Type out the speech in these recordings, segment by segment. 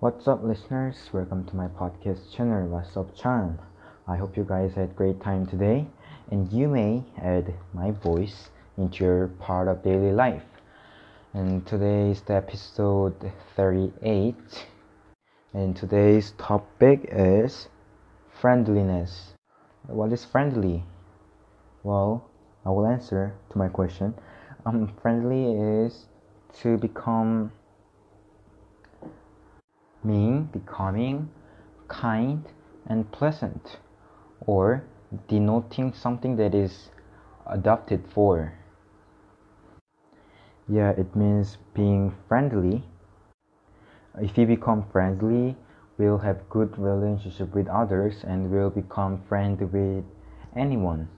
What's up, listeners? Welcome to my podcast channel, What's Up Chan. I hope you guys had great time today, and you may add my voice into your part of daily life. And today is the episode 38, and today's topic is friendliness. What is friendly? Well, I will answer to my question. Um, friendly is to become mean, becoming, kind, and pleasant, or denoting something that is adopted for. Yeah, it means being friendly. If we become friendly, we'll have good relationship with others and we'll become friend with anyone.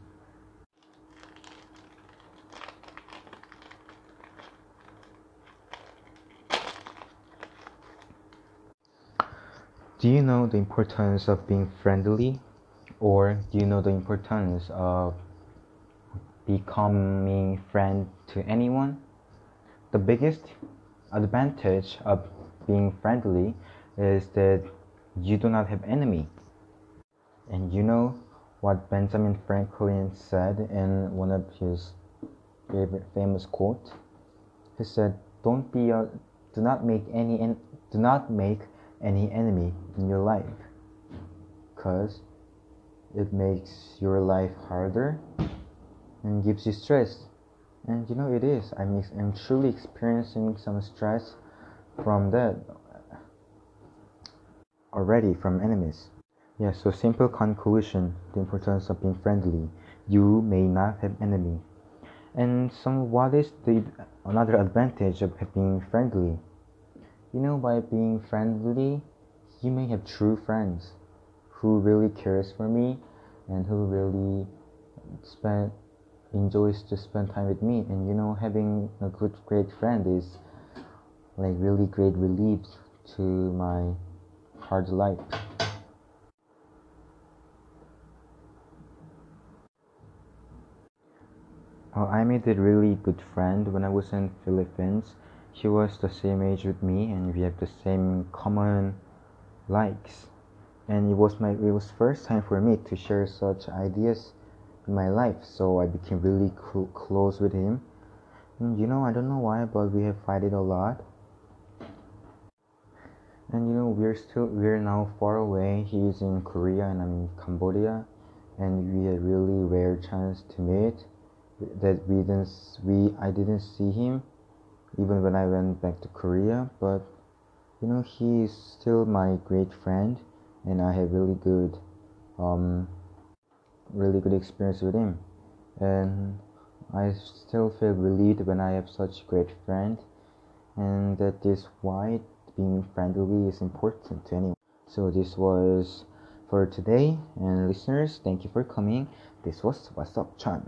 Do you know the importance of being friendly? Or do you know the importance of becoming friend to anyone? The biggest advantage of being friendly is that you do not have enemy. And you know what Benjamin Franklin said in one of his favorite famous quotes? He said, "Don't be a, do not make any, do not make any enemy in your life. Because it makes your life harder and gives you stress. And you know it is. I'm, I'm truly experiencing some stress from that already from enemies. Yeah so simple conclusion the importance of being friendly. You may not have enemy. And some what is the another advantage of being friendly you know, by being friendly, you may have true friends who really cares for me and who really spend enjoys to spend time with me. And you know, having a good, great friend is like really great relief to my hard life. Uh, I made a really good friend when I was in Philippines he was the same age with me and we have the same common likes. And it was my it was first time for me to share such ideas in my life so i became really cl- close with him. And you know i don't know why but we have fighted a lot. And you know we're still we're now far away. He's in korea and i'm in cambodia. And we had really rare chance to meet. That we didn't we i didn't see him even when I went back to Korea. But you know, he is still my great friend, and I have really good, um, really good experience with him, and I still feel relieved when I have such a great friend, and that is why being friendly is important to anyone. So this was for today, and listeners, thank you for coming. This was What's Up Chan.